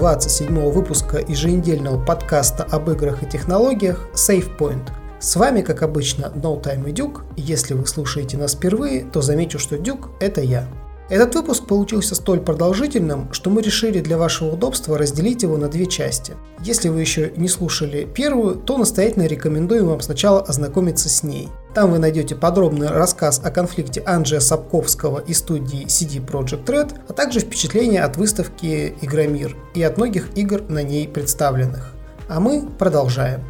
слушаете вторую часть 27 выпуска еженедельного подкаста об играх и технологиях SavePoint. С вами, как обычно, No Time и Дюк. Если вы слушаете нас впервые, то замечу, что Дюк – это я. Этот выпуск получился столь продолжительным, что мы решили для вашего удобства разделить его на две части. Если вы еще не слушали первую, то настоятельно рекомендуем вам сначала ознакомиться с ней. Там вы найдете подробный рассказ о конфликте Анджея Сапковского и студии CD Projekt Red, а также впечатления от выставки Игромир и от многих игр на ней представленных. А мы продолжаем.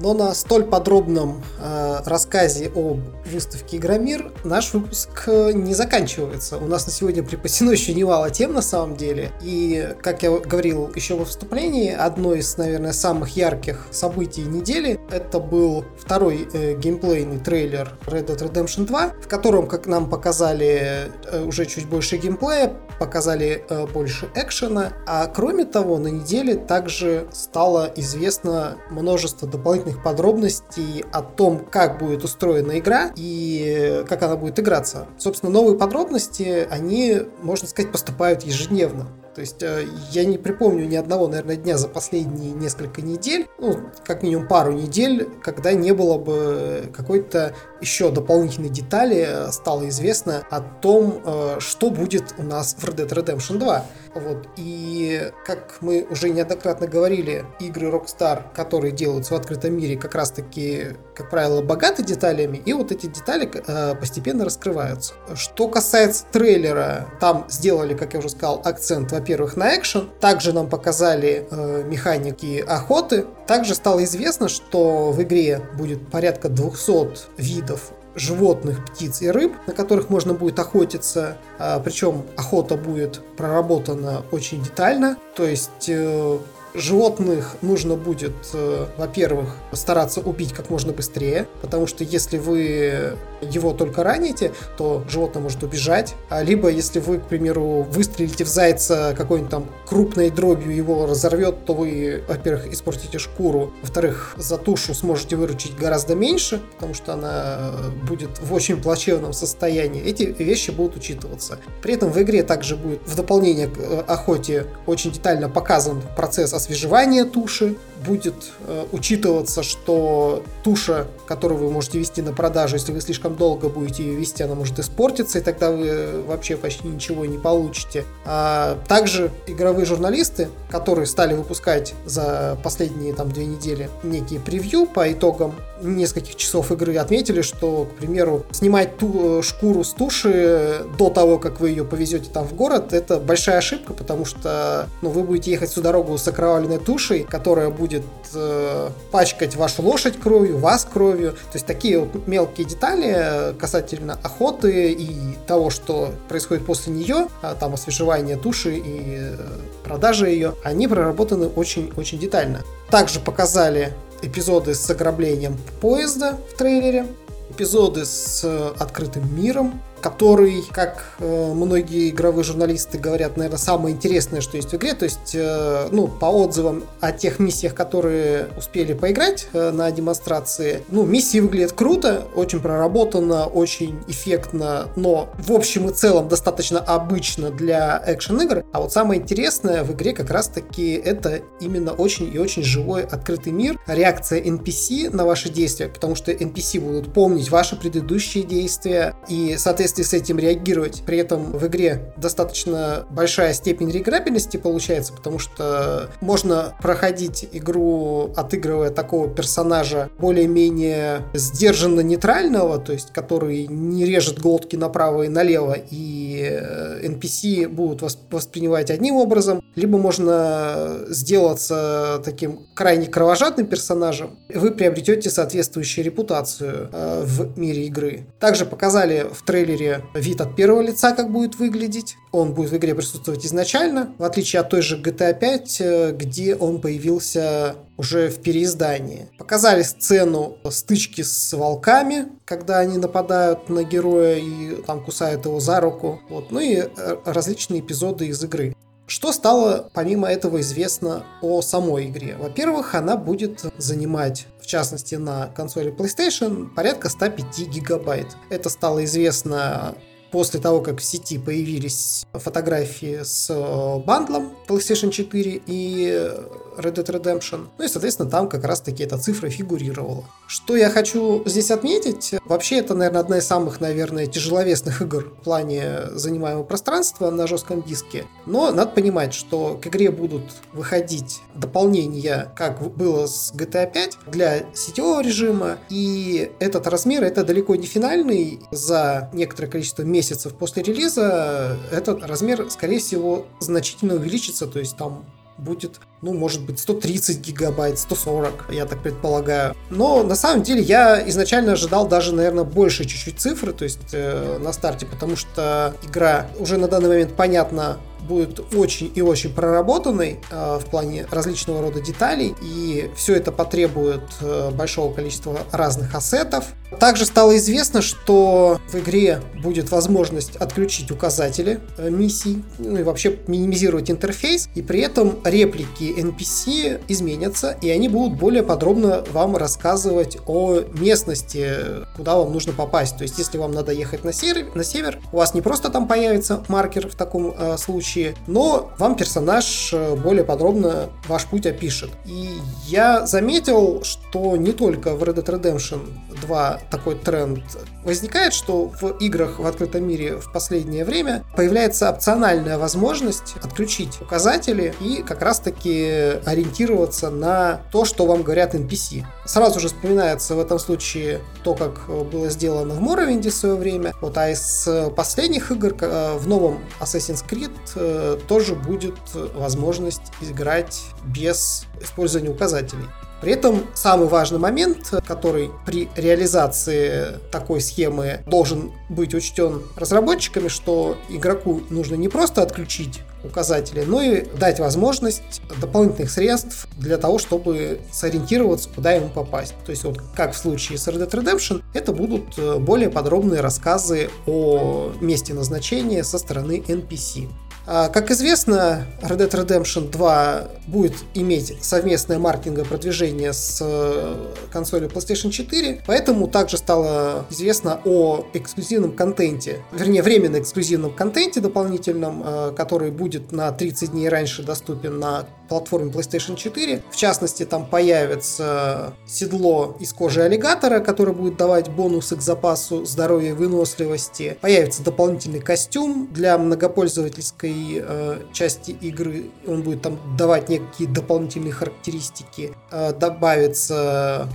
Но на столь подробном э, рассказе об выставке Игромир наш выпуск э, не заканчивается. У нас на сегодня припасено еще немало тем на самом деле. И, как я говорил еще во вступлении, одно из, наверное, самых ярких событий недели это был второй э, геймплейный трейлер Red Dead Redemption 2, в котором, как нам показали, э, уже чуть больше геймплея, показали э, больше экшена. А кроме того, на неделе также стало известно множество дополнительных подробностей о том, как будет устроена игра и как она будет играться. Собственно, новые подробности, они, можно сказать, поступают ежедневно. То есть э, я не припомню ни одного, наверное, дня за последние несколько недель, ну, как минимум пару недель, когда не было бы какой-то еще дополнительной детали, э, стало известно о том, э, что будет у нас в Red Dead Redemption 2. Вот. И как мы уже неоднократно говорили, игры Rockstar, которые делаются в открытом мире, как раз-таки, как правило, богаты деталями, и вот эти детали постепенно раскрываются. Что касается трейлера, там сделали, как я уже сказал, акцент, во во-первых, на экшен. Также нам показали э, механики охоты. Также стало известно, что в игре будет порядка 200 видов животных, птиц и рыб, на которых можно будет охотиться. А, причем охота будет проработана очень детально. То есть э, животных нужно будет, э, во-первых, стараться убить как можно быстрее, потому что если вы его только раните, то животное может убежать. А либо если вы, к примеру, выстрелите в зайца какой-нибудь там крупной дробью, его разорвет, то вы, во-первых, испортите шкуру, во-вторых, за тушу сможете выручить гораздо меньше, потому что она будет в очень плачевном состоянии. Эти вещи будут учитываться. При этом в игре также будет в дополнение к э, охоте очень детально показан процесс освежевания туши, будет э, учитываться, что туша, которую вы можете вести на продажу, если вы слишком долго будете ее вести, она может испортиться, и тогда вы вообще почти ничего не получите. А также игровые журналисты, которые стали выпускать за последние там две недели некие превью по итогам нескольких часов игры, отметили, что, к примеру, снимать ту э, шкуру с туши до того, как вы ее повезете там в город, это большая ошибка, потому что ну, вы будете ехать всю дорогу с окровавленной тушей, которая будет будет э, пачкать вашу лошадь кровью, вас кровью. То есть такие мелкие детали касательно охоты и того, что происходит после нее, а там освежевание туши и э, продажа ее, они проработаны очень-очень детально. Также показали эпизоды с ограблением поезда в трейлере, эпизоды с э, открытым миром, который, как э, многие игровые журналисты говорят, наверное, самое интересное, что есть в игре. То есть, э, ну, по отзывам о тех миссиях, которые успели поиграть э, на демонстрации, ну, миссии выглядят круто, очень проработано, очень эффектно, но в общем и целом достаточно обычно для экшен-игр. А вот самое интересное в игре как раз-таки это именно очень и очень живой открытый мир, реакция NPC на ваши действия, потому что NPC будут помнить ваши предыдущие действия и, соответственно, соответствии с этим реагировать. При этом в игре достаточно большая степень реиграбельности получается, потому что можно проходить игру, отыгрывая такого персонажа более-менее сдержанно нейтрального, то есть который не режет глотки направо и налево, и NPC э, будут воспринимать одним образом, либо можно сделаться таким крайне кровожадным персонажем, вы приобретете соответствующую репутацию э, в мире игры. Также показали в трейлере игре вид от первого лица, как будет выглядеть. Он будет в игре присутствовать изначально, в отличие от той же GTA 5, э, где он появился уже в переиздании. Показали сцену стычки с волками, когда они нападают на героя и там кусают его за руку. Вот. Ну и э, различные эпизоды из игры. Что стало помимо этого известно о самой игре? Во-первых, она будет занимать, в частности на консоли PlayStation, порядка 105 гигабайт. Это стало известно после того, как в сети появились фотографии с э, бандлом PlayStation 4 и Red Dead Redemption. Ну и, соответственно, там как раз-таки эта цифра фигурировала. Что я хочу здесь отметить, вообще это, наверное, одна из самых, наверное, тяжеловесных игр в плане занимаемого пространства на жестком диске. Но надо понимать, что к игре будут выходить дополнения, как было с GTA 5, для сетевого режима. И этот размер, это далеко не финальный. За некоторое количество месяцев после релиза этот размер, скорее всего, значительно увеличится. То есть там будет, ну, может быть, 130 гигабайт, 140, я так предполагаю. Но на самом деле я изначально ожидал даже, наверное, больше чуть-чуть цифры, то есть э, на старте, потому что игра уже на данный момент понятно будет очень и очень проработанной э, в плане различного рода деталей, и все это потребует э, большого количества разных ассетов. Также стало известно, что в игре будет возможность отключить указатели э, миссий, ну и вообще минимизировать интерфейс, и при этом реплики NPC изменятся, и они будут более подробно вам рассказывать о местности, куда вам нужно попасть. То есть, если вам надо ехать на север, на север у вас не просто там появится маркер в таком э, случае, случае, но вам персонаж э, более подробно ваш путь опишет. И я заметил, что не только в Red Dead Redemption 2 такой тренд возникает, что в играх в открытом мире в последнее время появляется опциональная возможность отключить указатели и как раз-таки ориентироваться на то, что вам говорят NPC. Сразу же вспоминается в этом случае то, как было сделано в Morrowind в свое время. Вот, а из последних игр э, в новом Assassin's Creed Э, тоже будет возможность играть без использования указателей. При этом самый важный момент, который при реализации такой схемы должен быть учтен разработчиками, что игроку нужно не просто отключить указатели, но и дать возможность дополнительных средств для того, чтобы сориентироваться, куда ему попасть. То есть вот как в случае с Red Dead Redemption, это будут э, более подробные рассказы о месте назначения со стороны NPC. А, как известно, Red Dead Redemption 2 будет иметь совместное маркетинговое продвижение с э, консолью PlayStation 4, поэтому также стало известно о эксклюзивном контенте, вернее, временно эксклюзивном контенте дополнительном, э, который будет на 30 дней раньше доступен на платформе PlayStation 4. В частности, там появится седло из кожи аллигатора, которое будет давать бонусы к запасу здоровья и выносливости. Появится дополнительный костюм для многопользовательской э, части игры. Он будет там давать некие дополнительные характеристики. Э, добавится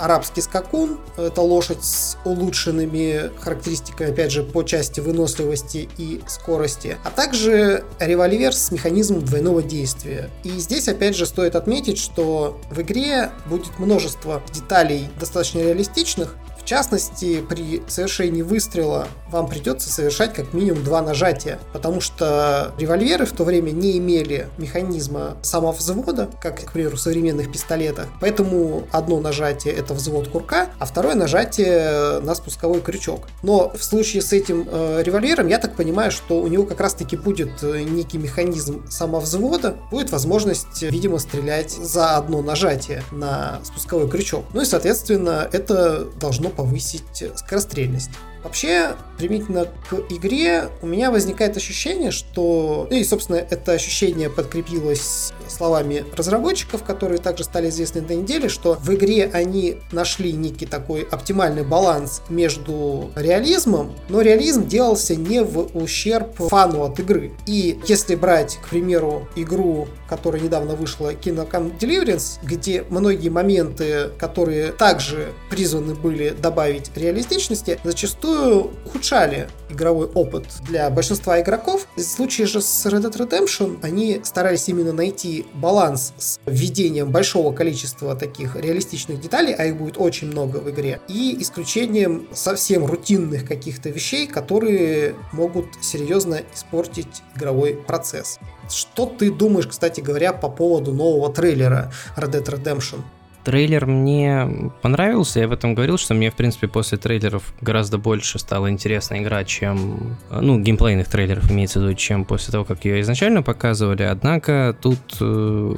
арабский скакун. Это лошадь с улучшенными характеристиками, опять же, по части выносливости и скорости. А также револьвер с механизмом двойного действия. И здесь, опять же, стоит отметить, что в игре будет множество деталей достаточно реалистичных, в частности, при совершении выстрела вам придется совершать как минимум два нажатия, потому что револьверы в то время не имели механизма самовзвода, как, к примеру, в современных пистолетах. Поэтому одно нажатие это взвод курка, а второе нажатие на спусковой крючок. Но в случае с этим э, револьвером, я так понимаю, что у него как раз-таки будет э, некий механизм самовзвода, будет возможность, видимо, стрелять за одно нажатие на спусковой крючок. Ну и, соответственно, это должно повысить скорострельность. Вообще, примитивно к игре у меня возникает ощущение, что... Ну и, собственно, это ощущение подкрепилось словами разработчиков, которые также стали известны на неделе, что в игре они нашли некий такой оптимальный баланс между реализмом, но реализм делался не в ущерб фану от игры. И если брать, к примеру, игру, которая недавно вышла, Kingdom Deliverance, где многие моменты, которые также призваны были добавить реалистичности, зачастую зачастую ухудшали игровой опыт для большинства игроков. В случае же с Red Dead Redemption они старались именно найти баланс с введением большого количества таких реалистичных деталей, а их будет очень много в игре, и исключением совсем рутинных каких-то вещей, которые могут серьезно испортить игровой процесс. Что ты думаешь, кстати говоря, по поводу нового трейлера Red Dead Redemption? Трейлер мне понравился, я в этом говорил, что мне, в принципе, после трейлеров гораздо больше стало интересно игра, чем, ну, геймплейных трейлеров имеется в виду, чем после того, как ее изначально показывали, однако тут, э,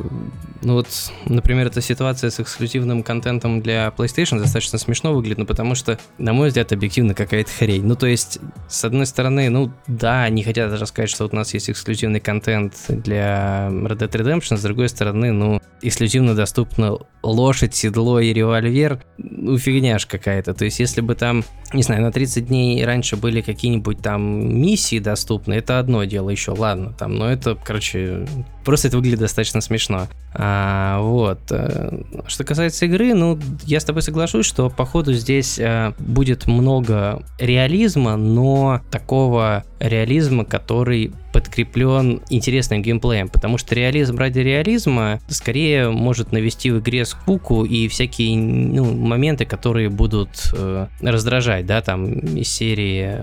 ну вот, например, эта ситуация с эксклюзивным контентом для PlayStation достаточно смешно выглядит, ну, потому что, на мой взгляд, объективно какая-то хрень. Ну, то есть, с одной стороны, ну, да, они хотят даже сказать, что вот у нас есть эксклюзивный контент для Red Dead Redemption, с другой стороны, ну, эксклюзивно доступна лошадь, седло и револьвер, ну, фигня ж какая-то. То есть, если бы там, не знаю, на 30 дней раньше были какие-нибудь там миссии доступны, это одно дело еще, ладно, там, но это, короче, просто это выглядит достаточно смешно. А, вот. Э, что касается игры, ну, я с тобой соглашусь, что, походу, здесь а, будет много реализма, но такого реализма, который подкреплен интересным геймплеем, потому что реализм ради реализма скорее может навести в игре скуку и всякие ну, моменты, которые будут э, раздражать, да, там из серии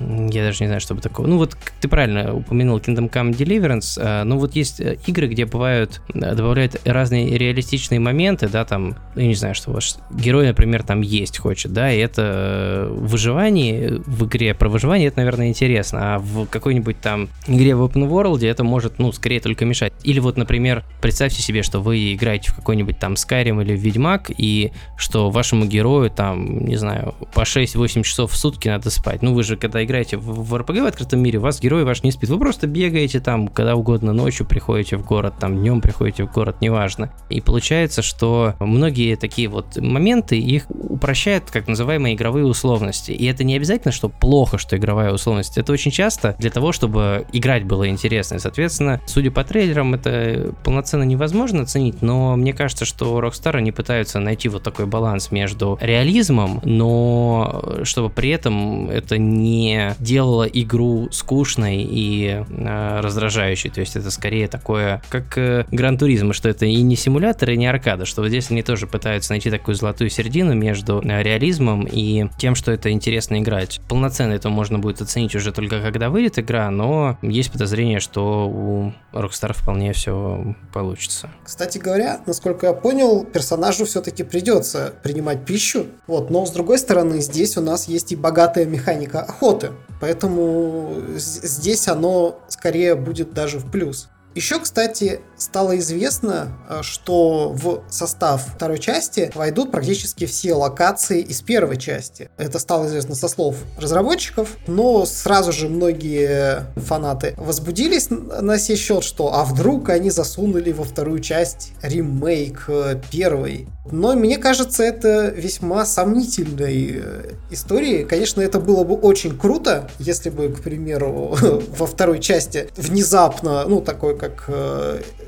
я даже не знаю, что бы такого. Ну вот ты правильно упомянул Kingdom Come Deliverance, э, ну вот есть э, игры, где бывают, э, добавляют разные реалистичные моменты, да, там, я не знаю, что ваш герой, например, там есть хочет, да, и это выживание в игре про выживание, это, наверное, интересно, а в какой-нибудь там игре в open world это может, ну, скорее только мешать. Или вот, например, представьте себе, что вы играете в какой-нибудь там Skyrim или Ведьмак, и что вашему герою там, не знаю, по 6-8 часов в сутки надо спать. Ну, вы же, когда играете в, в RPG в открытом мире, у вас герой ваш не спит. Вы просто бегаете там, когда угодно, ночью приходите в город, там днем приходите в город, неважно. И получается, что многие такие вот моменты, их упрощают как называемые игровые условности. И это не обязательно, что плохо, что игровая условность. Это очень часто для того, чтобы играть было интересно. И, соответственно, судя по трейлерам, это полноценно невозможно оценить, но мне кажется, что Rockstar они пытаются найти вот такой баланс между реализмом, но чтобы при этом это не делала игру скучной и э, раздражающей. То есть это скорее такое, как э, Гран Туризма, что это и не симулятор, и не аркада, что вот здесь они тоже пытаются найти такую золотую середину между э, реализмом и тем, что это интересно играть. Полноценно это можно будет оценить уже только когда выйдет игра, но есть подозрение, что у Rockstar вполне все получится. Кстати говоря, насколько я понял, персонажу все-таки придется принимать пищу. Вот, но с другой стороны, здесь у нас есть и богатая механика охоты работы. Поэтому здесь оно скорее будет даже в плюс. Еще, кстати, стало известно, э, что в состав второй части войдут практически все локации из первой части. Это стало известно со слов разработчиков, но сразу же многие фанаты возбудились на сей счет, что а вдруг они засунули во вторую часть ремейк э, первой. Но мне кажется, это весьма сомнительной э, историей. Конечно, это было бы очень круто, если бы, к примеру, во второй части внезапно, ну, такой как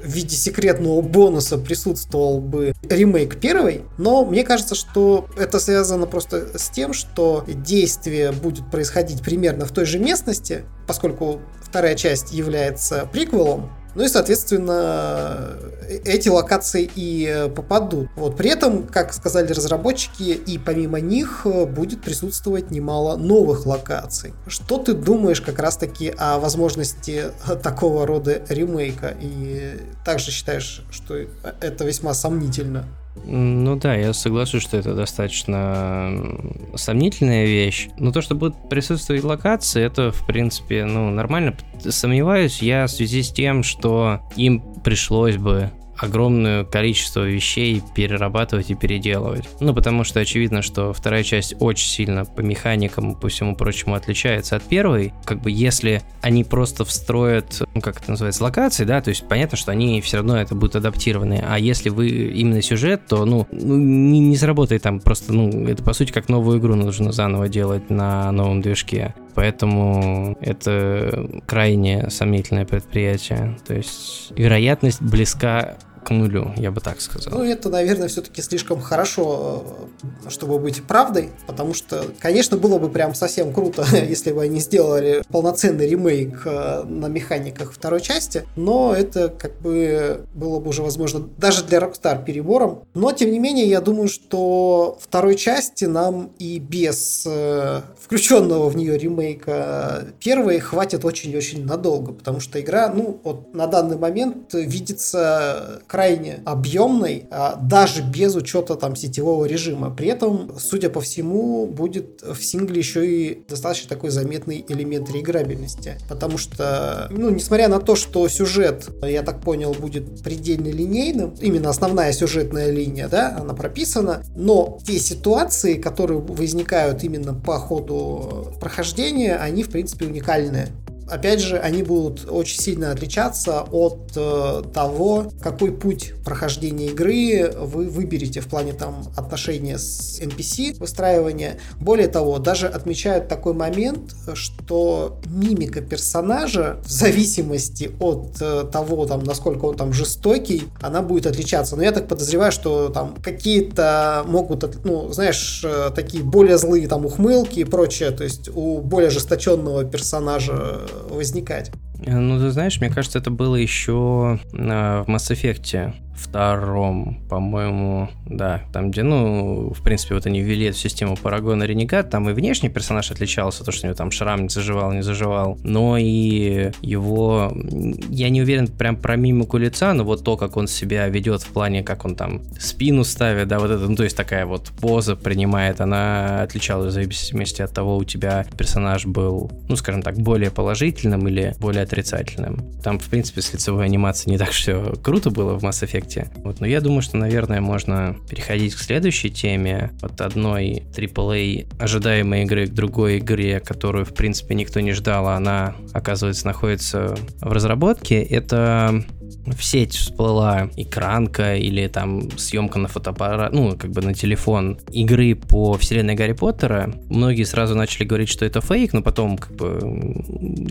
в виде секретного бонуса присутствовал бы ремейк первой, но мне кажется, что это связано просто с тем, что действие будет происходить примерно в той же местности, поскольку вторая часть является приквелом, ну и, соответственно, эти локации и попадут. Вот. При этом, как сказали разработчики, и помимо них будет присутствовать немало новых локаций. Что ты думаешь как раз-таки о возможности такого рода ремейка? И также считаешь, что это весьма сомнительно? Ну да, я соглашусь, что это достаточно сомнительная вещь. Но то, что будет присутствовать локации, это, в принципе, ну, нормально. Сомневаюсь я в связи с тем, что им пришлось бы огромное количество вещей перерабатывать и переделывать. Ну, потому что очевидно, что вторая часть очень сильно по механикам и по всему прочему отличается от первой. Как бы если они просто встроят, ну, как это называется, локации, да, то есть понятно, что они все равно это будут адаптированы. А если вы именно сюжет, то, ну, ну не, не сработает там просто, ну, это по сути как новую игру нужно заново делать на новом движке поэтому это крайне сомнительное предприятие. То есть вероятность близка к нулю, я бы так сказал. Ну, это, наверное, все-таки слишком хорошо, э, чтобы быть правдой, потому что, конечно, было бы прям совсем круто, если бы они сделали полноценный ремейк э, на механиках второй части, но это как бы было бы уже, возможно, даже для Rockstar перебором. Но, тем не менее, я думаю, что второй части нам и без э, включенного в нее ремейка первой хватит очень-очень надолго, потому что игра, ну, вот на данный момент видится крайне объемной, а, даже без учета там сетевого режима. При этом, судя по всему, будет в сингле еще и достаточно такой заметный элемент реиграбельности. Потому что, ну, несмотря на то, что сюжет, я так понял, будет предельно линейным, именно основная сюжетная линия, да, она прописана, но те ситуации, которые возникают именно по ходу прохождения, они, в принципе, уникальные опять же, они будут очень сильно отличаться от э, того, какой путь прохождения игры вы выберете в плане там отношения с NPC, выстраивания. Более того, даже отмечают такой момент, что мимика персонажа в зависимости от э, того, там, насколько он там жестокий, она будет отличаться. Но я так подозреваю, что там какие-то могут, ну, знаешь, э, такие более злые там ухмылки и прочее, то есть у более ожесточенного персонажа возникать. Ну, ты знаешь, мне кажется, это было еще в Mass Effect втором, по-моему, да, там, где, ну, в принципе, вот они ввели эту систему Парагона Ренегат, там и внешний персонаж отличался, то, что у него там шрам не заживал, не заживал, но и его, я не уверен прям про мимику лица, но вот то, как он себя ведет в плане, как он там спину ставит, да, вот это, ну, то есть такая вот поза принимает, она отличалась в зависимости от того, у тебя персонаж был, ну, скажем так, более положительным или более отрицательным. Там, в принципе, с лицевой анимацией не так все круто было в Mass Effect, проекте. Вот, но я думаю, что, наверное, можно переходить к следующей теме. От одной AAA ожидаемой игры к другой игре, которую, в принципе, никто не ждал, а она, оказывается, находится в разработке. Это в сеть всплыла экранка или там съемка на фотоаппарат, ну, как бы на телефон игры по вселенной Гарри Поттера, многие сразу начали говорить, что это фейк, но потом как бы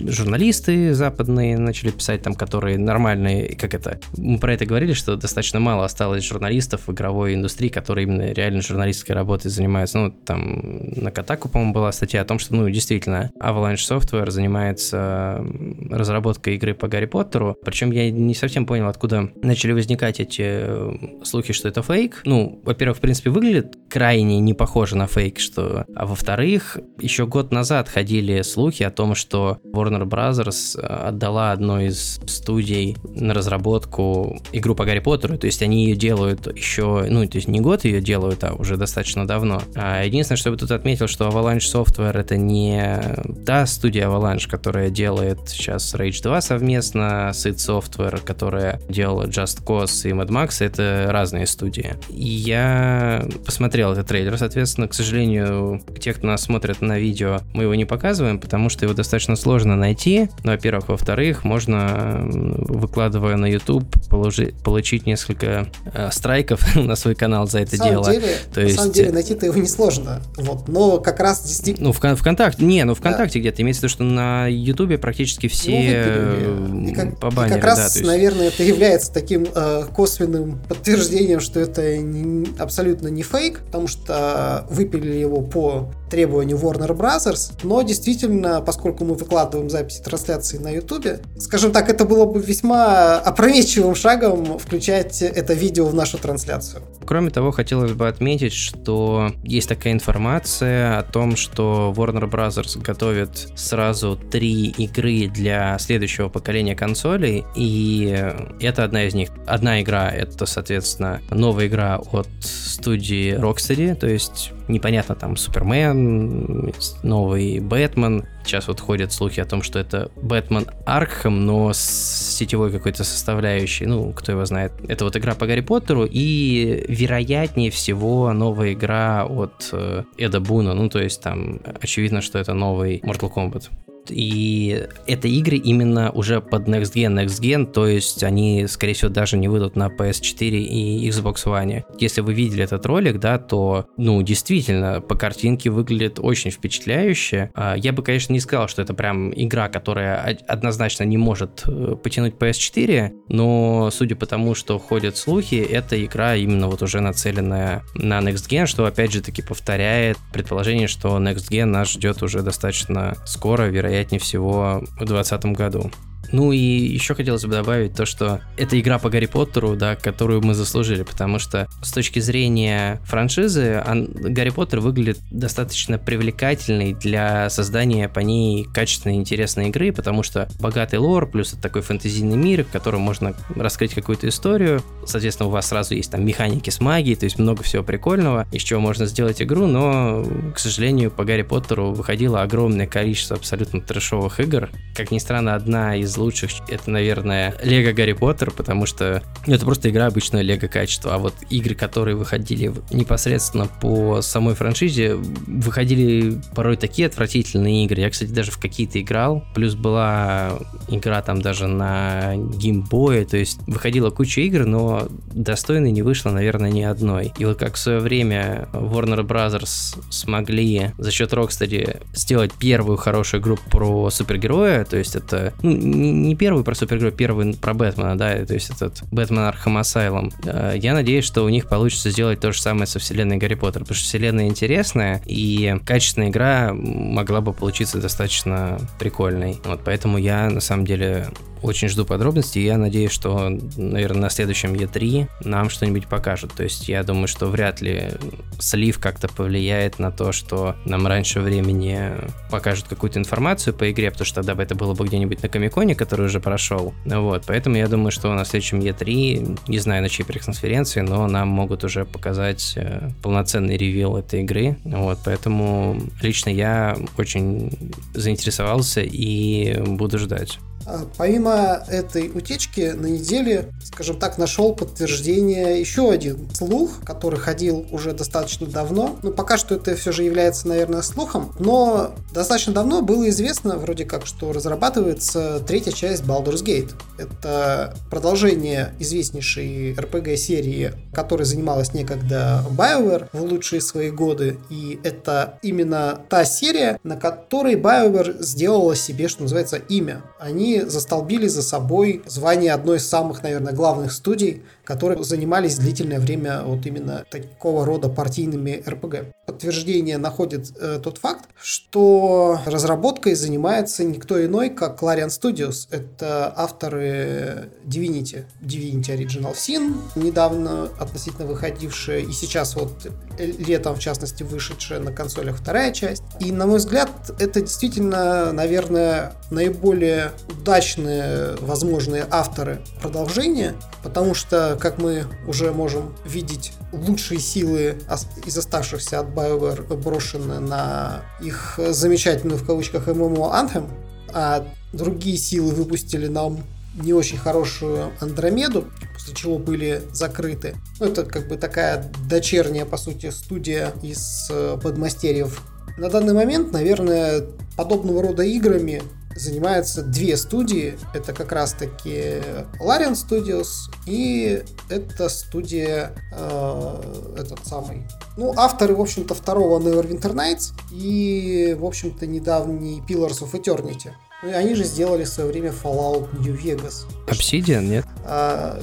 журналисты западные начали писать там, которые нормальные, как это, мы про это говорили, что достаточно мало осталось журналистов в игровой индустрии, которые именно реально журналистской работой занимаются. Ну, там на Катаку, по-моему, была статья о том, что, ну, действительно, Avalanche Software занимается разработкой игры по Гарри Поттеру, причем я не совсем понял, откуда начали возникать эти э, слухи, что это фейк. Ну, во-первых, в принципе, выглядит крайне не похоже на фейк, что... А во-вторых, еще год назад ходили слухи о том, что Warner Bros. Э, отдала одной из студий на разработку игру по Гарри Поттеру, то есть они ее делают еще, ну, то есть не год ее делают, а уже достаточно давно. А единственное, что я бы тут отметил, что Avalanche Software это не та студия Avalanche, которая делает сейчас Rage 2 совместно с id Software, которая которая делала Just Cause и Mad Max, это разные студии. И я посмотрел этот трейлер, соответственно, к сожалению, те, кто нас смотрит на видео, мы его не показываем, потому что его достаточно сложно найти, ну, во-первых. Во-вторых, можно, выкладывая на YouTube, положи, получить несколько э, страйков на свой канал за это на дело. Деле, То на есть... самом деле найти-то его несложно, вот, но как раз действительно... Ну, в, ВКонтакте, не, ну, ВКонтакте да. где-то, имеется в виду, что на YouTube практически все ну, как, побанили, и как раз, да, есть... наверное, это является таким э, косвенным подтверждением, что это не, абсолютно не фейк, потому что выпилили его по требованию Warner Bros. Но действительно, поскольку мы выкладываем записи трансляции на YouTube, скажем так, это было бы весьма опрометчивым шагом включать это видео в нашу трансляцию. Кроме того, хотелось бы отметить, что есть такая информация о том, что Warner Bros. готовит сразу три игры для следующего поколения консолей, и это одна из них. Одна игра — это, соответственно, новая игра от студии Rocksteady, то есть непонятно, там Супермен, новый Бэтмен. Сейчас вот ходят слухи о том, что это Бэтмен Аркхэм, но с сетевой какой-то составляющей, ну, кто его знает. Это вот игра по Гарри Поттеру и, вероятнее всего, новая игра от э, Эда Буна, ну, то есть там очевидно, что это новый Mortal Kombat и это игры именно уже под Next Gen, Next Gen, то есть они, скорее всего, даже не выйдут на PS4 и Xbox One. Если вы видели этот ролик, да, то, ну, действительно, по картинке выглядит очень впечатляюще. А, я бы, конечно, не сказал, что это прям игра, которая однозначно не может э, потянуть PS4, но, судя по тому, что ходят слухи, эта игра именно вот уже нацеленная на Next Gen, что, опять же, таки повторяет предположение, что Next Gen нас ждет уже достаточно скоро, вероятно вероятнее всего, в 2020 году. Ну и еще хотелось бы добавить то, что это игра по Гарри Поттеру, да, которую мы заслужили, потому что с точки зрения франшизы Гарри Поттер выглядит достаточно привлекательной для создания по ней качественной интересной игры, потому что богатый лор, плюс это такой фэнтезийный мир, в котором можно раскрыть какую-то историю. Соответственно, у вас сразу есть там механики с магией, то есть много всего прикольного, из чего можно сделать игру, но, к сожалению, по Гарри Поттеру выходило огромное количество абсолютно трэшовых игр. Как ни странно, одна из лучших это, наверное, Лего Гарри Поттер, потому что это просто игра обычного Лего качества. А вот игры, которые выходили непосредственно по самой франшизе, выходили порой такие отвратительные игры. Я, кстати, даже в какие-то играл. Плюс была игра там даже на Game Boy е, то есть выходила куча игр, но достойной не вышло, наверное, ни одной. И вот как в свое время Warner Brothers смогли за счет Rocksteady сделать первую хорошую игру про супергероя, то есть это ну, не, не первую про супергерой, первую про Бэтмена, да, то есть этот Бэтмен Arkham Asylum. Э, я надеюсь, что у них получится сделать то же самое со вселенной Гарри Поттер, потому что вселенная интересная, и качественная игра могла бы получиться достаточно прикольной. Вот поэтому я на самом деле очень жду подробностей, я надеюсь, что, наверное, на следующем E3 нам что-нибудь покажут. То есть я думаю, что вряд ли слив как-то повлияет на то, что нам раньше времени покажут какую-то информацию по игре, потому что тогда бы это было бы где-нибудь на Комиконе, который уже прошел. Вот, поэтому я думаю, что на следующем E3, не знаю на чьей пресс-конференции, но нам могут уже показать э, полноценный ревил этой игры. Вот, поэтому лично я очень заинтересовался и буду ждать. А, помимо этой утечки, на неделе, скажем так, нашел подтверждение еще один слух, который ходил уже достаточно давно. Ну, пока что это все же является, наверное, слухом, но достаточно давно было известно, вроде как, что разрабатывается третья часть Baldur's Gate. Это продолжение известнейшей RPG-серии, которой занималась некогда BioWare в лучшие свои годы, и это именно та серия, на которой BioWare сделала себе, что называется, имя. Они застолбили за собой звание одной из самых, наверное, главных студий, которые занимались длительное время вот именно такого рода партийными РПГ. Подтверждение находит э, тот факт, что разработкой занимается никто иной, как Larian Studios. Это авторы Divinity, Divinity Original Sin, недавно относительно выходившая, и сейчас вот летом, в частности, вышедшая на консолях вторая часть. И, на мой взгляд, это действительно, наверное, наиболее удачные возможные авторы продолжения, потому что, как мы уже можем видеть, лучшие силы из оставшихся от BioWare брошены на их замечательную в кавычках ММО Anthem, а другие силы выпустили нам не очень хорошую Андромеду, после чего были закрыты. Ну, это как бы такая дочерняя, по сути, студия из э, подмастерьев. На данный момент, наверное, подобного рода играми занимаются две студии. Это как раз-таки Larian Studios и это студия э, этот самый. Ну, авторы, в общем-то, второго Neverwinter Nights и, в общем-то, недавний Pillars of Eternity. Ну, и они же сделали в свое время Fallout New Vegas. Obsidian, нет? А,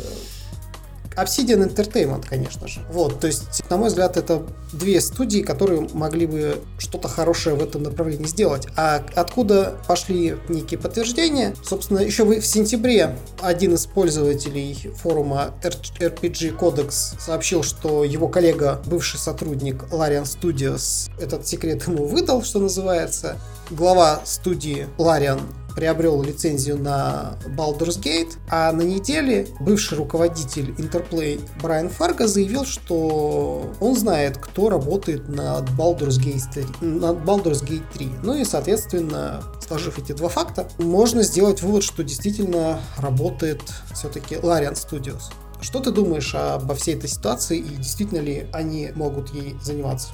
Obsidian Entertainment, конечно же. Вот, то есть, на мой взгляд, это две студии, которые могли бы что-то хорошее в этом направлении сделать. А откуда пошли некие подтверждения? Собственно, еще в сентябре один из пользователей форума RPG Codex сообщил, что его коллега, бывший сотрудник Larian Studios, этот секрет ему выдал, что называется. Глава студии Larian приобрел лицензию на Baldur's Gate, а на неделе бывший руководитель Interplay Брайан Фарго заявил, что он знает, кто работает над Baldur's Gate 3. Над Baldur's Gate 3. Ну и, соответственно, сложив эти два факта, можно сделать вывод, что действительно работает все-таки Larian Studios. Что ты думаешь обо всей этой ситуации и действительно ли они могут ей заниматься?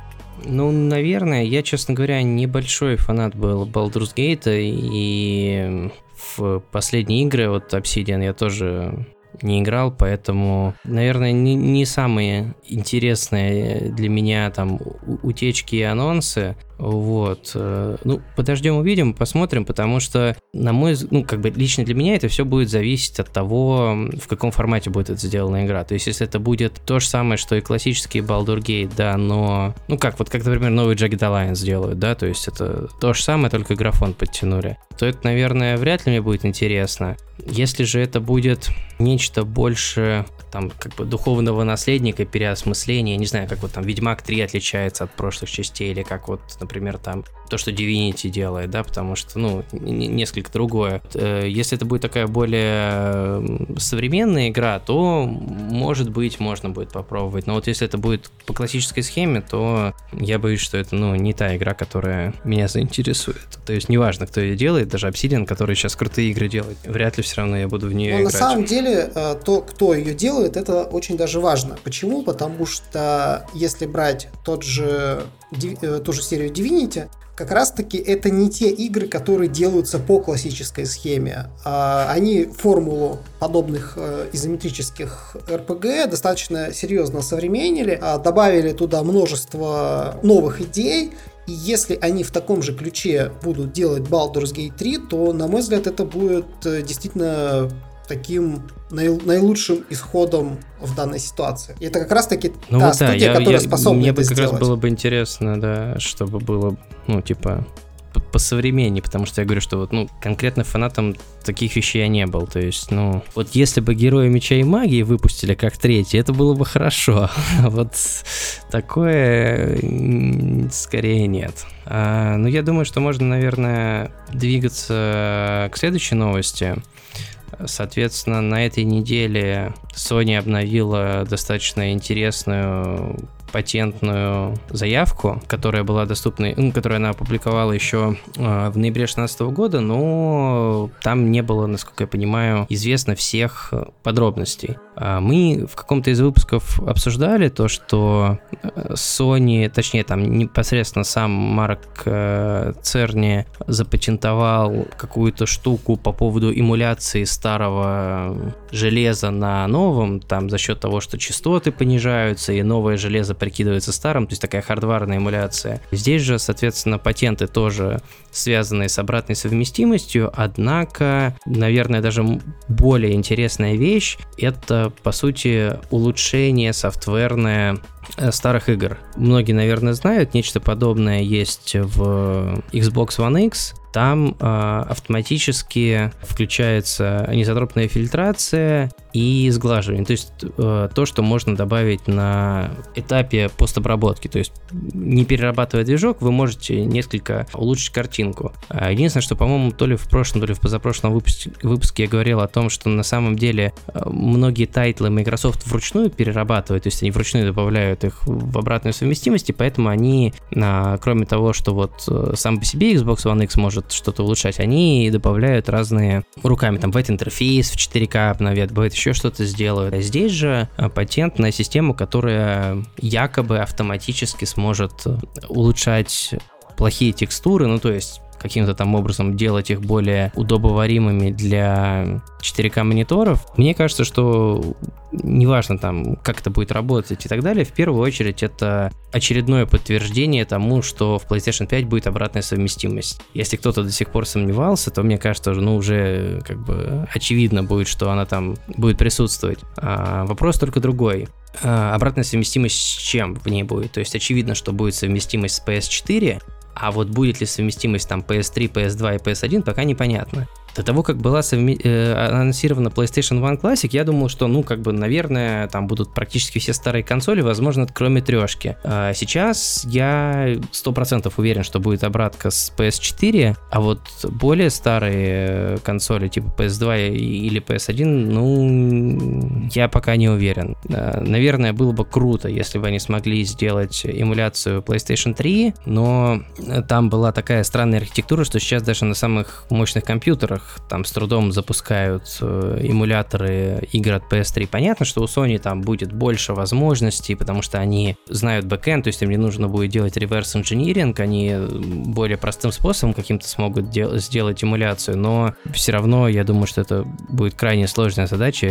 Ну, наверное, я, честно говоря, небольшой фанат был Baldur's Gate, и в последние игры, вот Obsidian, я тоже не играл, поэтому, наверное, не, не самые интересные для меня там утечки и анонсы. Вот. Э, ну, подождем, увидим, посмотрим, потому что, на мой ну, как бы лично для меня это все будет зависеть от того, в каком формате будет эта сделана игра. То есть, если это будет то же самое, что и классический Baldur Gate, да, но, ну, как, вот как, например, новый Jagged Alliance делают, да, то есть это то же самое, только графон подтянули, то это, наверное, вряд ли мне будет интересно. Если же это будет нечто больше там как бы духовного наследника, переосмысления, не знаю, как вот там Ведьмак 3 отличается от прошлых частей, или как вот, например, там то, что Divinity делает, да, потому что, ну, несколько другое. Э, если это будет такая более современная игра, то, может быть, можно будет попробовать. Но вот если это будет по классической схеме, то я боюсь, что это, ну, не та игра, которая меня заинтересует. То есть, неважно, кто ее делает, даже Obsidian, который сейчас крутые игры делает, вряд ли все равно я буду в нее Но играть. На самом деле, э, то, кто ее делает, это очень даже важно. Почему? Потому что если брать тот же, ту же серию Divinity, как раз-таки это не те игры, которые делаются по классической схеме. А они формулу подобных э, изометрических RPG достаточно серьезно современнили, а добавили туда множество новых идей, и если они в таком же ключе будут делать Baldur's Gate 3, то, на мой взгляд, это будет э, действительно таким наил, наилучшим исходом в данной ситуации. И это как раз-таки ну, та вот студия, я, которая я, способна Мне бы как сделать. раз было бы интересно, да, чтобы было, ну, типа, по современнее, потому что я говорю, что вот, ну, конкретно фанатом таких вещей я не был. То есть, ну, вот если бы Герои Меча и Магии выпустили как третий, это было бы хорошо. вот такое скорее нет. А, ну, я думаю, что можно, наверное, двигаться к следующей новости. Соответственно, на этой неделе Sony обновила достаточно интересную патентную заявку, которая была доступна, ну, которую она опубликовала еще э, в ноябре 2016 года, но там не было, насколько я понимаю, известно всех подробностей. А мы в каком-то из выпусков обсуждали то, что э, Sony, точнее там непосредственно сам Марк э, Церни запатентовал какую-то штуку по поводу эмуляции старого железа на новом, там за счет того, что частоты понижаются и новое железо прикидывается старым, то есть такая хардварная эмуляция. Здесь же, соответственно, патенты тоже связанные с обратной совместимостью, однако, наверное, даже более интересная вещь — это, по сути, улучшение софтверное э, старых игр. Многие, наверное, знают, нечто подобное есть в Xbox One X, там э, автоматически включается анизотропная фильтрация и сглаживание. То есть э, то, что можно добавить на этапе постобработки. То есть не перерабатывая движок, вы можете несколько улучшить картинку. А единственное, что, по-моему, то ли в прошлом, то ли в позапрошлом выпуске, выпуске я говорил о том, что на самом деле э, многие title ы Microsoft вручную перерабатывают, то есть они вручную добавляют их в обратную совместимость, и поэтому они, э, кроме того, что вот э, сам по себе Xbox One X может может что-то улучшать, они добавляют разные руками, там, бывает интерфейс в 4К обновят, бывает еще что-то сделают. А здесь же а, патентная система, которая якобы автоматически сможет улучшать плохие текстуры, ну то есть каким-то там образом делать их более удобоваримыми для 4К мониторов. Мне кажется, что неважно там, как это будет работать и так далее, в первую очередь это очередное подтверждение тому, что в PlayStation 5 будет обратная совместимость. Если кто-то до сих пор сомневался, то мне кажется, ну уже как бы очевидно будет, что она там будет присутствовать. А, вопрос только другой. А, обратная совместимость с чем в ней будет? То есть очевидно, что будет совместимость с PS4, а вот будет ли совместимость там PS3, PS2 и PS1, пока непонятно. До того, как была совме... э, анонсирована PlayStation One Classic, я думал, что, ну, как бы, наверное, там будут практически все старые консоли, возможно, кроме трешки. А сейчас я сто процентов уверен, что будет обратка с PS4, а вот более старые консоли, типа PS2 или PS1, ну, я пока не уверен. А, наверное, было бы круто, если бы они смогли сделать эмуляцию PlayStation 3, но там была такая странная архитектура, что сейчас даже на самых мощных компьютерах которых там с трудом запускают э, эмуляторы игр от PS3. Понятно, что у Sony там будет больше возможностей, потому что они знают бэкэнд, то есть им не нужно будет делать реверс инжиниринг, они более простым способом каким-то смогут дел- сделать эмуляцию, но все равно я думаю, что это будет крайне сложная задача,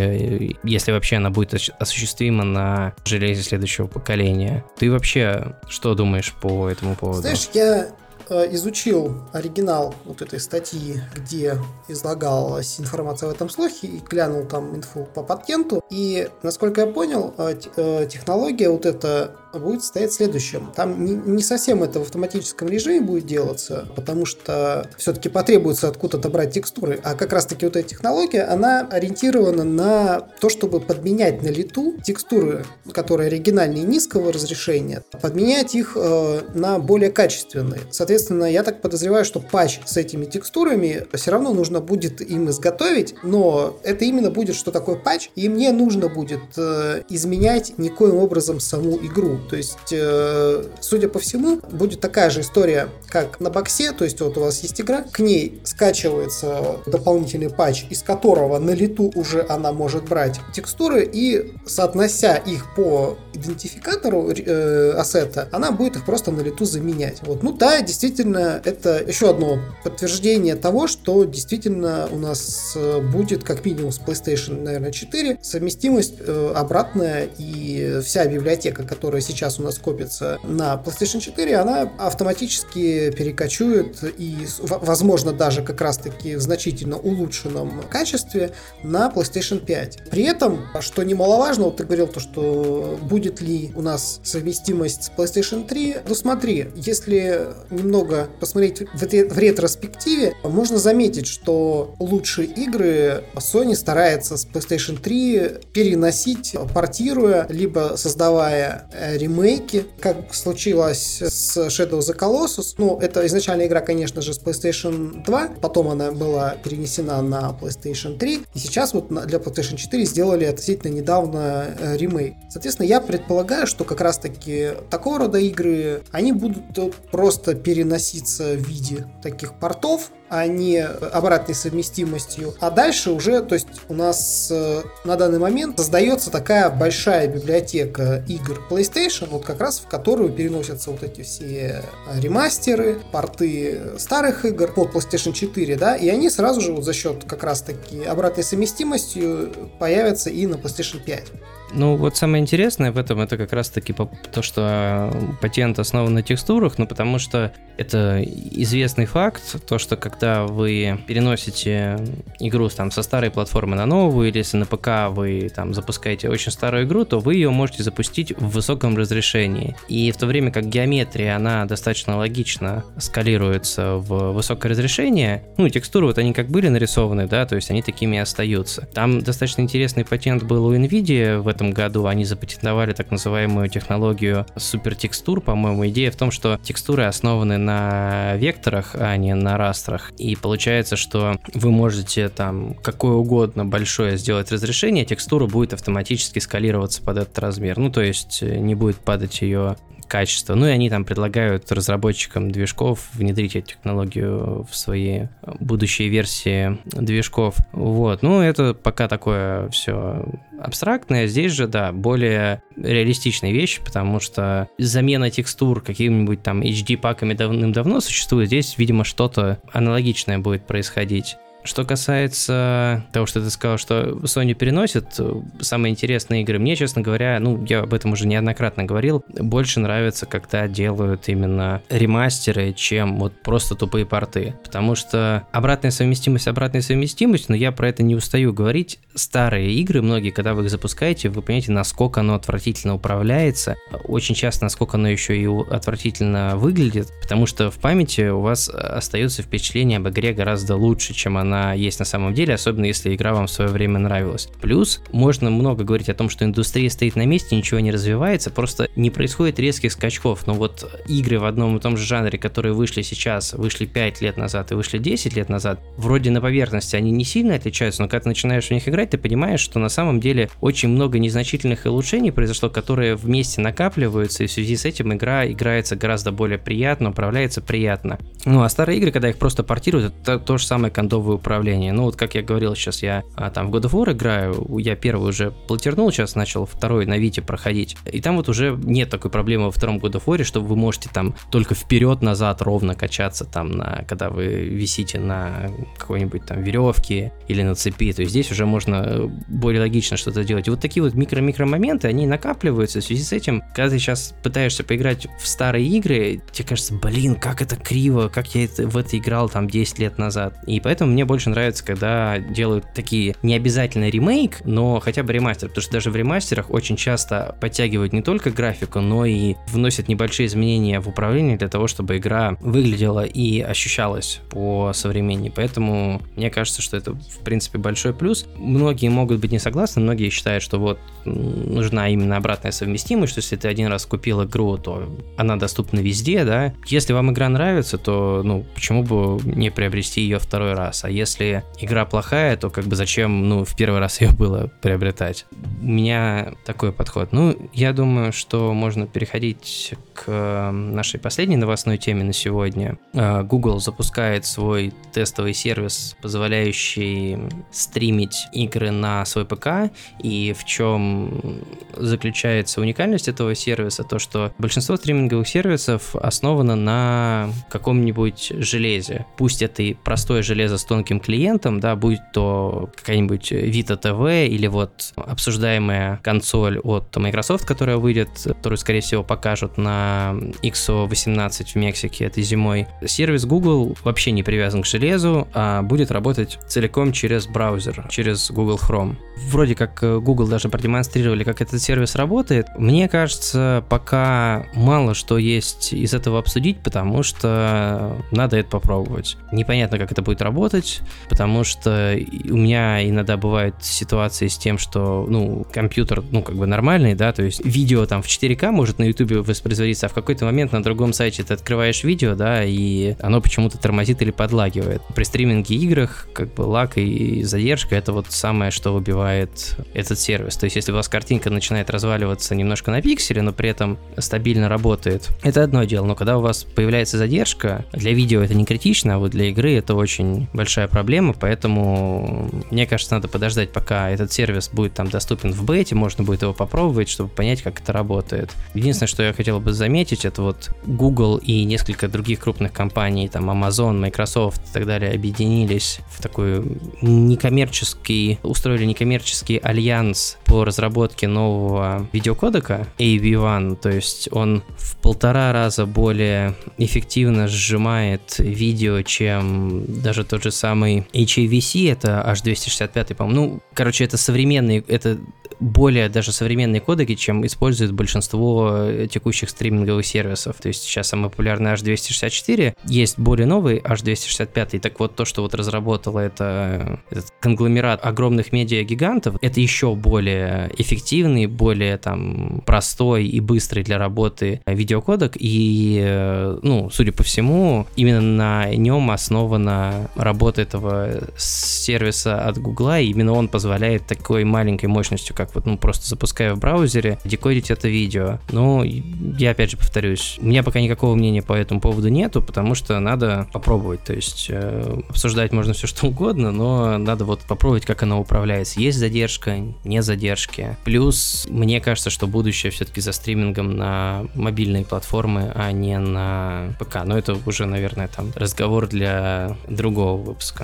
если вообще она будет осуществима на железе следующего поколения. Ты вообще что думаешь по этому поводу? Знаешь, я Э, изучил оригинал вот этой статьи, где излагалась информация в этом слухе, и глянул там инфу по патенту. И, насколько я понял, э, э, технология вот эта будет стоять следующим. Там не, не совсем это в автоматическом режиме будет делаться, потому что все-таки потребуется откуда-то брать текстуры, а как раз-таки вот эта технология, она ориентирована на то, чтобы подменять на лету текстуры, которые оригинальные низкого разрешения, подменять их э, на более качественные. Соответственно, я так подозреваю, что патч с этими текстурами все равно нужно будет им изготовить, но это именно будет что такое патч, и мне нужно будет э, изменять никоим образом саму игру. То есть, э, судя по всему, будет такая же история, как на боксе, то есть вот у вас есть игра, к ней скачивается дополнительный патч, из которого на лету уже она может брать текстуры и соотнося их по идентификатору э, ассета, она будет их просто на лету заменять. Вот. Ну да, действительно, это еще одно подтверждение того, что действительно у нас э, будет как минимум с PlayStation, наверное, 4 совместимость э, обратная и вся библиотека, которая сейчас у нас копится на PlayStation 4, она автоматически перекочует и, возможно, даже как раз-таки в значительно улучшенном качестве на PlayStation 5. При этом, что немаловажно, вот ты говорил то, что будет ли у нас совместимость с PlayStation 3, ну смотри, если немного посмотреть в, в ретроспективе, можно заметить, что лучшие игры Sony старается с PlayStation 3 переносить, портируя, либо создавая э, ремейки, как случилось с Shadow of the Colossus. Ну, это изначальная игра, конечно же, с PlayStation 2, потом она была перенесена на PlayStation 3, и сейчас вот для PlayStation 4 сделали относительно недавно э, ремейк. Соответственно, я предполагаю, что как раз-таки такого рода игры, они будут просто переноситься в виде таких портов, а не обратной совместимостью. А дальше уже, то есть у нас э, на данный момент создается такая большая библиотека игр PlayStation, вот как раз в которую переносятся вот эти все ремастеры, порты старых игр под PlayStation 4, да, и они сразу же вот за счет как раз таки обратной совместимости появятся и на PlayStation 5. Ну, вот самое интересное в этом это как раз-таки то, что патент основан на текстурах, ну, потому что это известный факт, то, что когда вы переносите игру там со старой платформы на новую, или если на ПК вы там запускаете очень старую игру, то вы ее можете запустить в высоком разрешении. И в то время как геометрия, она достаточно логично скалируется в высокое разрешение, ну, текстуры вот они как были нарисованы, да, то есть они такими и остаются. Там достаточно интересный патент был у NVIDIA в этом году, они запатентовали так называемую технологию супертекстур, по-моему. Идея в том, что текстуры основаны на векторах, а не на растрах. И получается, что вы можете там какое угодно большое сделать разрешение, текстура будет автоматически скалироваться под этот размер. Ну, то есть э, не будет падать ее качество. Ну и они там предлагают разработчикам движков внедрить эту технологию в свои будущие версии движков. Вот, ну это пока такое все абстрактное. Здесь же, да, более реалистичная вещь, потому что замена текстур какими-нибудь там HD-паками давным-давно существует. Здесь, видимо, что-то аналогичное будет происходить. Что касается того, что ты сказал, что Sony переносит самые интересные игры, мне, честно говоря, ну, я об этом уже неоднократно говорил, больше нравится, когда делают именно ремастеры, чем вот просто тупые порты. Потому что обратная совместимость, обратная совместимость, но я про это не устаю говорить. Старые игры, многие, когда вы их запускаете, вы понимаете, насколько оно отвратительно управляется, очень часто, насколько оно еще и отвратительно выглядит, потому что в памяти у вас остается впечатление об игре гораздо лучше, чем она она есть на самом деле, особенно если игра вам в свое время нравилась. Плюс, можно много говорить о том, что индустрия стоит на месте, ничего не развивается, просто не происходит резких скачков. Но вот игры в одном и том же жанре, которые вышли сейчас, вышли 5 лет назад и вышли 10 лет назад, вроде на поверхности они не сильно отличаются, но когда ты начинаешь в них играть, ты понимаешь, что на самом деле очень много незначительных улучшений произошло, которые вместе накапливаются, и в связи с этим игра играется гораздо более приятно, управляется приятно. Ну а старые игры, когда их просто портируют, это то же самое кондовое управления. Ну, вот как я говорил, сейчас я а, там в God of War играю, я первый уже платернул, сейчас начал второй на Вите проходить. И там вот уже нет такой проблемы во втором God of War, что вы можете там только вперед-назад ровно качаться там, на, когда вы висите на какой-нибудь там веревке или на цепи. То есть здесь уже можно более логично что-то делать. И вот такие вот микро-микро моменты, они накапливаются. В связи с этим, когда ты сейчас пытаешься поиграть в старые игры, тебе кажется, блин, как это криво, как я в это играл там 10 лет назад. И поэтому мне больше нравится, когда делают такие не обязательно ремейк, но хотя бы ремастер, потому что даже в ремастерах очень часто подтягивают не только графику, но и вносят небольшие изменения в управление для того, чтобы игра выглядела и ощущалась по современней. Поэтому мне кажется, что это в принципе большой плюс. Многие могут быть не согласны, многие считают, что вот нужна именно обратная совместимость, что если ты один раз купил игру, то она доступна везде, да. Если вам игра нравится, то, ну, почему бы не приобрести ее второй раз? А если игра плохая, то как бы зачем, ну, в первый раз ее было приобретать? У меня такой подход. Ну, я думаю, что можно переходить к э, нашей последней новостной теме на сегодня. Э, Google запускает свой тестовый сервис, позволяющий стримить игры на свой ПК. И в чем заключается уникальность этого сервиса? То, что большинство стриминговых сервисов основано на каком-нибудь железе. Пусть это и простое железо с тонким клиентом, да, будь то какая-нибудь Vita TV или вот обсуждаемая консоль от Microsoft, которая выйдет, которую, скорее всего, покажут на XO18 в Мексике этой зимой. Сервис Google вообще не привязан к железу, а будет работать целиком через браузер, через Google Chrome. Вроде как э, Google даже продемонстрировали, как этот сервис работает. Мне кажется, пока мало что есть из этого обсудить, потому что надо это попробовать. Непонятно, как это будет работать, потому что у меня иногда бывают ситуации с тем, что, ну, компьютер, ну, как бы нормальный, да, то есть видео там в 4К может на YouTube воспроизводиться, а в какой-то момент на другом сайте ты открываешь видео, да, и оно почему-то тормозит или подлагивает. При стриминге играх, как бы лаг и задержка, это вот самое, что убивает этот сервис. То есть, если у вас картинка начинает разваливаться немножко на пикселе, но при этом стабильно работает, это одно дело. Но когда у вас появляется задержка, для видео это не критично, а вот для игры это очень большая проблема, поэтому мне кажется, надо подождать, пока этот сервис будет там доступен в бете, можно будет его попробовать, чтобы понять, как это работает. Единственное, что я хотел бы заметить, это вот Google и несколько других крупных компаний, там Amazon, Microsoft и так далее, объединились в такой некоммерческий, устроили некоммерческий альянс по разработке нового видеокодека AV1, то есть он в полтора раза более эффективно сжимает видео, чем даже тот же самый HAVC, это H265, по-моему. Ну, короче, это современный, это более даже современные кодеки, чем используют большинство э, текущих стриминговых сервисов. То есть сейчас самый популярный H264, есть более новый H265, так вот то, что вот разработало это, этот конгломерат огромных медиа-гигантов, это еще более эффективный, более там простой и быстрый для работы видеокодек, и, э, ну, судя по всему, именно на нем основана работа этого сервиса от Гугла, и именно он позволяет такой маленькой мощностью, как вот, ну, просто запуская в браузере, декодить это видео. Но я опять же повторюсь, у меня пока никакого мнения по этому поводу нету, потому что надо попробовать. То есть э, обсуждать можно все что угодно, но надо вот попробовать, как оно управляется. Есть задержка, не задержки. Плюс мне кажется, что будущее все-таки за стримингом на мобильные платформы, а не на ПК. Но это уже, наверное, там разговор для другого выпуска.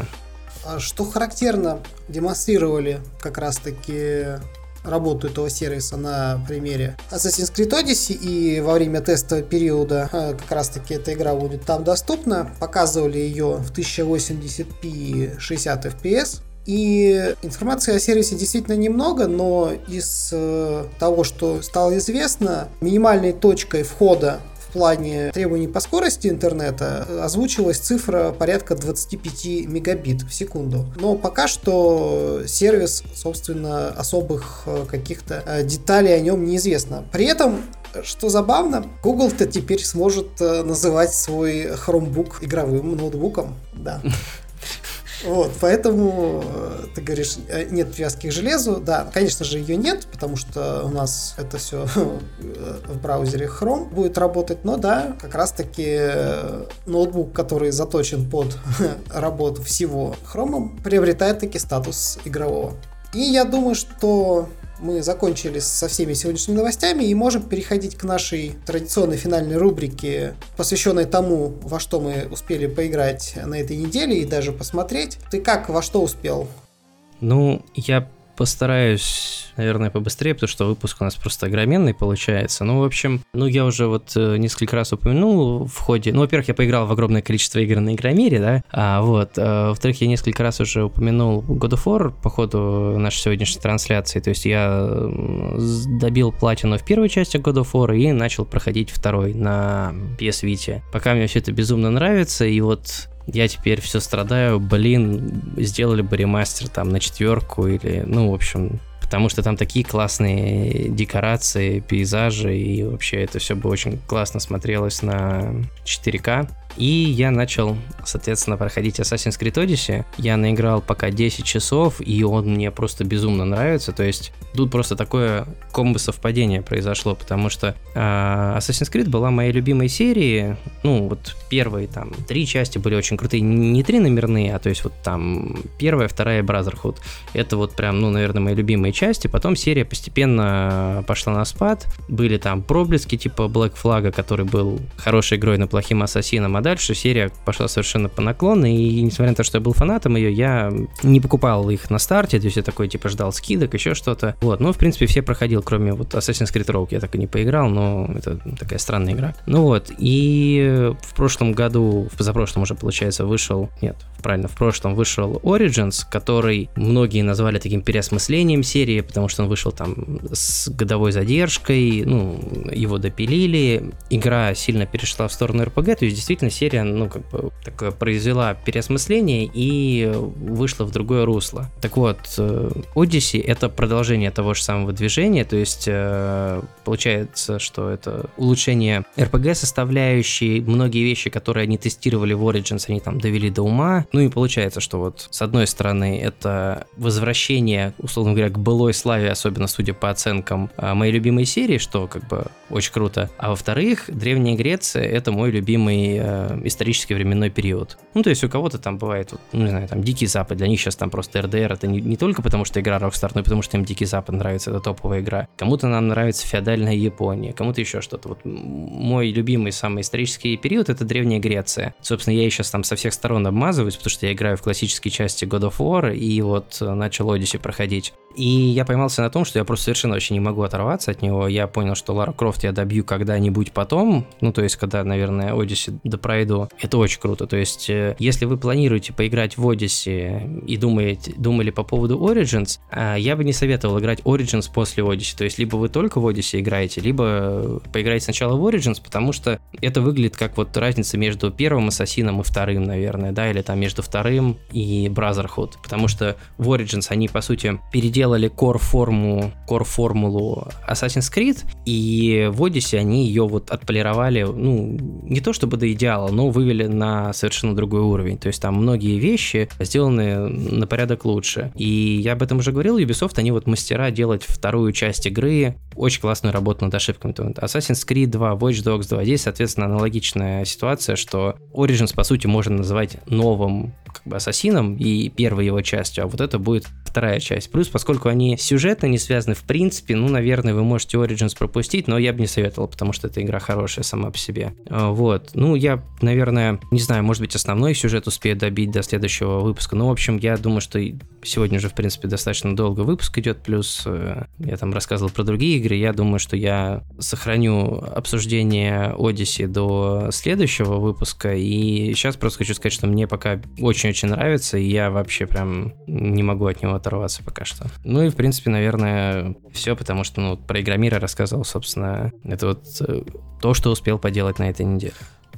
А что характерно, демонстрировали как раз-таки работу этого сервиса на примере Assassin's Creed Odyssey и во время тестового периода а, как раз таки эта игра будет там доступна. Показывали ее в 1080p 60 fps. И информации о сервисе действительно немного, но из э, того, что стало известно, минимальной точкой входа плане требований по скорости интернета озвучилась цифра порядка 25 мегабит в секунду. Но пока что сервис, собственно, особых э, каких-то э, деталей о нем неизвестно. При этом что забавно, Google-то теперь сможет э, называть свой Chromebook игровым ноутбуком. Да. Вот, поэтому э, ты говоришь, э, нет привязки к железу. Да, конечно же, ее нет, потому что у нас это все в браузере Chrome будет работать. Но да, как раз-таки ноутбук, который заточен под работу всего Chrome, приобретает таки статус игрового. И я думаю, что мы закончили со всеми сегодняшними новостями и можем переходить к нашей традиционной финальной рубрике, посвященной тому, во что мы успели поиграть на этой неделе и даже посмотреть. Ты как, во что успел? Ну, я постараюсь, наверное, побыстрее, потому что выпуск у нас просто огроменный получается. Ну, в общем, ну, я уже вот э, несколько раз упомянул в ходе... Ну, во-первых, я поиграл в огромное количество игр на Игромире, да, а вот, а, во-вторых, я несколько раз уже упомянул God of War по ходу нашей сегодняшней трансляции, то есть я добил платину в первой части God of War и начал проходить второй на PS Vita. Пока мне все это безумно нравится, и вот я теперь все страдаю, блин, сделали бы ремастер там на четверку или, ну, в общем, потому что там такие классные декорации, пейзажи, и вообще это все бы очень классно смотрелось на 4К. И я начал, соответственно, проходить Assassin's Creed Odyssey. Я наиграл пока 10 часов, и он мне просто безумно нравится. То есть тут просто такое комбо совпадение произошло, потому что э, Assassin's Creed была моей любимой серией. Ну, вот первые там три части были очень крутые. Не три номерные, а то есть вот там первая, вторая Brotherhood. Это вот прям, ну, наверное, мои любимые части. Потом серия постепенно пошла на спад. Были там проблески типа Black Flag, который был хорошей игрой, но плохим ассасином. А дальше серия пошла совершенно по наклону, и несмотря на то, что я был фанатом ее, я не покупал их на старте, то есть я такой, типа, ждал скидок, еще что-то. Вот, ну, в принципе, все проходил, кроме вот Assassin's Creed Rogue, я так и не поиграл, но это такая странная игра. Ну вот, и в прошлом году, в позапрошлом уже, получается, вышел, нет, правильно, в прошлом вышел Origins, который многие назвали таким переосмыслением серии, потому что он вышел там с годовой задержкой, ну, его допилили, игра сильно перешла в сторону RPG, то есть действительно серия, ну, как бы, такое произвела переосмысление и вышла в другое русло. Так вот, э, Odyssey — это продолжение того же самого движения, то есть э, получается, что это улучшение RPG-составляющей, многие вещи, которые они тестировали в Origins, они там довели до ума, ну и получается, что вот с одной стороны это возвращение, условно говоря, к былой славе, особенно судя по оценкам э, моей любимой серии, что как бы очень круто, а во-вторых, Древняя Греция — это мой любимый э, исторический временной период. Ну, то есть у кого-то там бывает, вот, ну, не знаю, там Дикий Запад, для них сейчас там просто РДР, это не, не только потому, что игра Rockstar, но и потому, что им Дикий Запад нравится, это топовая игра. Кому-то нам нравится феодальная Япония, кому-то еще что-то. Вот мой любимый самый исторический период — это Древняя Греция. Собственно, я сейчас там со всех сторон обмазываюсь, потому что я играю в классические части God of War, и вот начал Odyssey проходить. И я поймался на том, что я просто совершенно вообще не могу оторваться от него. Я понял, что Лара Крофт я добью когда-нибудь потом, ну, то есть, когда, наверное, Odyssey допройду. Это очень круто. То есть, э, если вы планируете поиграть в Odyssey и думаете, думали по поводу Origins, э, я бы не советовал играть Origins после Odyssey. То есть, либо вы только в Odyssey играете, либо поиграйте сначала в Origins, потому что это выглядит как вот разница между первым Ассасином и вторым, наверное, да, или там между вторым и Brotherhood. Потому что в Origins они, по сути, переделали core-форму, core-формулу Assassin's Creed, и в Odyssey они ее вот отполировали, ну, не то чтобы до идеала, но вывели на совершенно другой уровень. То есть там многие вещи сделаны на порядок лучше. И я об этом уже говорил, Ubisoft, они вот мастера делать вторую часть игры, очень классную работу над ошибками. Assassin's Creed 2, Watch Dogs 2, здесь, соответственно, аналогичная ситуация, что Origins, по сути, можно называть новым как бы ассасином и первой его частью, а вот это будет вторая часть. Плюс, поскольку они сюжетно не связаны, в принципе, ну, наверное, вы можете Origins пропустить, но я бы не советовал, потому что эта игра хорошая сама по себе. А, вот. Ну, я, наверное, не знаю, может быть, основной сюжет успею добить до следующего выпуска. Ну, в общем, я думаю, что сегодня уже, в принципе, достаточно долго выпуск идет, плюс э, я там рассказывал про другие игры. Я думаю, что я сохраню обсуждение Odyssey до следующего выпуска. И сейчас просто хочу сказать, что мне пока очень-очень нравится, и я вообще прям не могу от него оторваться пока что. Ну и, в принципе, наверное, все, потому что, ну, про Игромира рассказывал, собственно, это вот э, то, что успел поделать на этой неделе.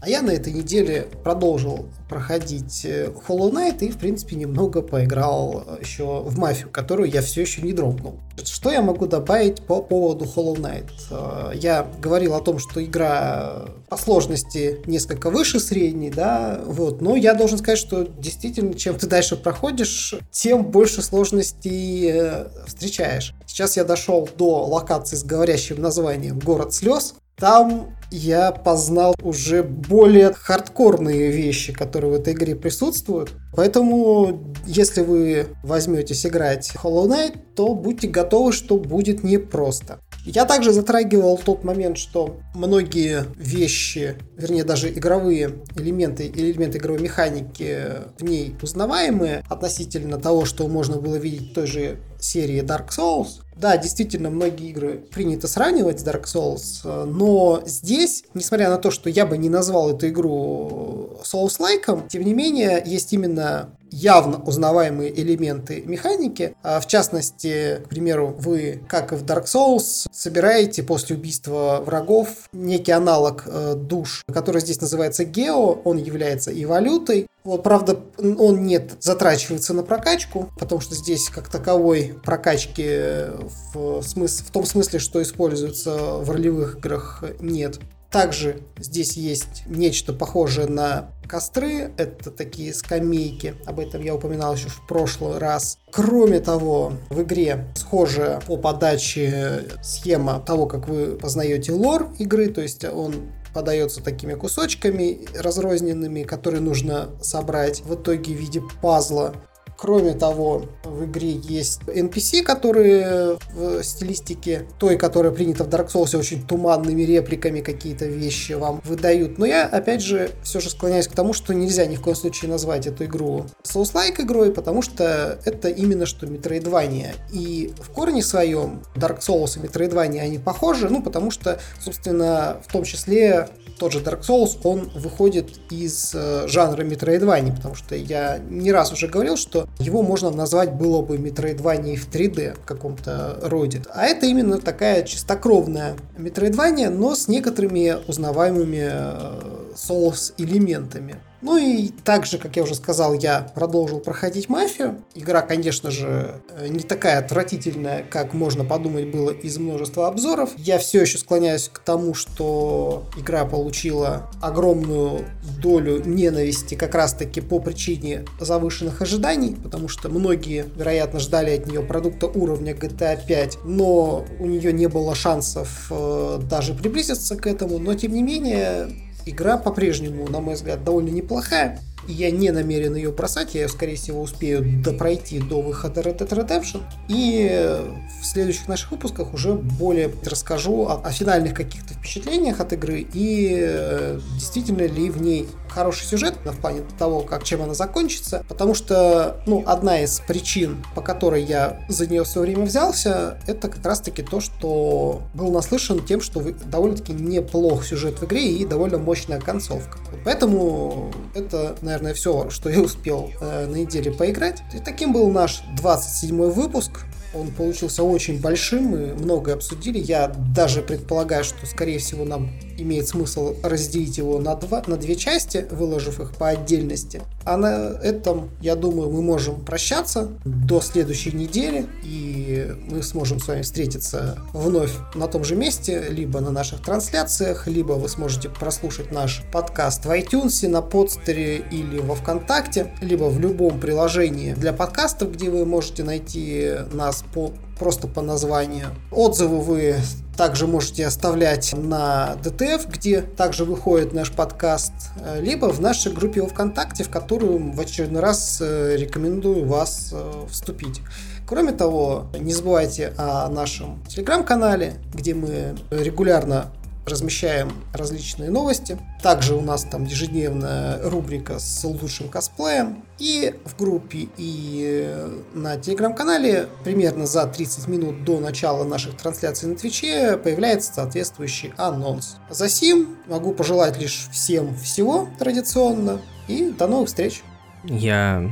А я на этой неделе продолжил проходить э, Hollow Knight и, в принципе, немного поиграл э, еще в мафию, которую я все еще не дропнул. Что я могу добавить по поводу Hollow Knight? Э, я говорил о том, что игра по сложности несколько выше средней, да, вот, но я должен сказать, что действительно, чем ты дальше проходишь, тем больше сложностей встречаешь. Сейчас я дошел до локации с говорящим названием «Город слез», там я познал уже более хардкорные вещи, которые в этой игре присутствуют. Поэтому, если вы возьметесь играть Hollow Knight, то будьте готовы, что будет непросто. Я также затрагивал тот момент, что многие вещи, вернее даже игровые элементы, элементы игровой механики в ней узнаваемые относительно того, что можно было видеть в той же серии Dark Souls. Да, действительно, многие игры принято сравнивать с Dark Souls, но здесь, несмотря на то, что я бы не назвал эту игру Souls-лайком, тем не менее, есть именно явно узнаваемые элементы механики. А в частности, к примеру, вы, как и в Dark Souls, собираете после убийства врагов некий аналог э, душ, который здесь называется Гео. Он является и валютой. Вот, правда, он нет затрачивается на прокачку, потому что здесь как таковой прокачки в, смыс в том смысле, что используется в ролевых играх, нет. Также здесь есть нечто похожее на костры, это такие скамейки, об этом я упоминал еще в прошлый раз. Кроме того, в игре схожая по подаче схема того, как вы познаете лор игры, то есть он подается такими кусочками разрозненными, которые нужно собрать в итоге в виде пазла. Кроме того, в игре есть NPC, которые в стилистике той, которая принята в Dark Souls, очень туманными репликами какие-то вещи вам выдают. Но я, опять же, все же склоняюсь к тому, что нельзя ни в коем случае назвать эту игру Souls-like игрой, потому что это именно что Metroidvania. И в корне своем Dark Souls и Metroidvania они похожи, ну, потому что, собственно, в том числе тот же Dark Souls, он выходит из э, жанра Metroidvania, потому что я не раз уже говорил, что его можно назвать было бы Metroidvania в 3D в каком-то роде. А это именно такая чистокровная Metroidvania, но с некоторыми узнаваемыми Souls элементами. Ну и также, как я уже сказал, я продолжил проходить мафию. Игра, конечно же, э, не такая отвратительная, как можно подумать было из множества обзоров. Я все еще склоняюсь к тому, что игра получила огромную долю ненависти как раз-таки по причине завышенных ожиданий, потому что многие, вероятно, ждали от нее продукта уровня GTA 5, но у нее не было шансов э, даже приблизиться к этому. Но, тем не менее, Игра по-прежнему, на мой взгляд, довольно неплохая. И я не намерен ее бросать, я ее, скорее всего, успею допройти до выхода Red Dead Redemption. И в следующих наших выпусках уже более расскажу о, о финальных каких-то впечатлениях от игры и э, действительно ли в ней хороший сюжет в плане того, как чем она закончится, потому что, ну, одна из причин, по которой я за нее все время взялся, это как раз-таки то, что был наслышан тем, что довольно-таки неплох сюжет в игре и довольно мощная концовка. Поэтому это, наверное, все, что я успел э, на неделе поиграть. И таким был наш 27 выпуск. Он получился очень большим, мы многое обсудили. Я даже предполагаю, что, скорее всего, нам имеет смысл разделить его на, два, на две части, выложив их по отдельности. А на этом, я думаю, мы можем прощаться до следующей недели, и мы сможем с вами встретиться вновь на том же месте, либо на наших трансляциях, либо вы сможете прослушать наш подкаст в iTunes, на подстере или во Вконтакте, либо в любом приложении для подкастов, где вы можете найти нас по просто по названию. Отзывы вы также можете оставлять на DTF, где также выходит наш подкаст, э, либо в нашей группе ВКонтакте, в которую в очередной раз э, рекомендую вас э, вступить. Кроме того, не забывайте о нашем телеграм-канале, где мы регулярно размещаем различные новости. Также у нас там ежедневная рубрика с лучшим косплеем. И в группе, и на телеграм-канале примерно за 30 минут до начала наших трансляций на Твиче появляется соответствующий анонс. За сим могу пожелать лишь всем всего традиционно. И до новых встреч. Я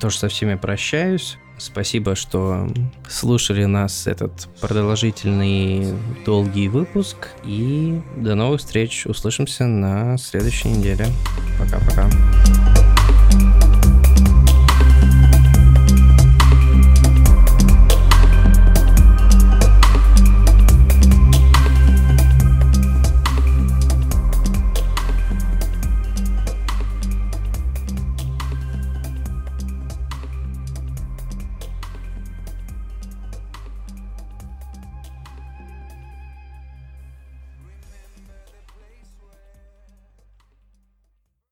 тоже со всеми прощаюсь. Спасибо, что слушали нас этот продолжительный долгий выпуск. И до новых встреч. Услышимся на следующей неделе. Пока-пока.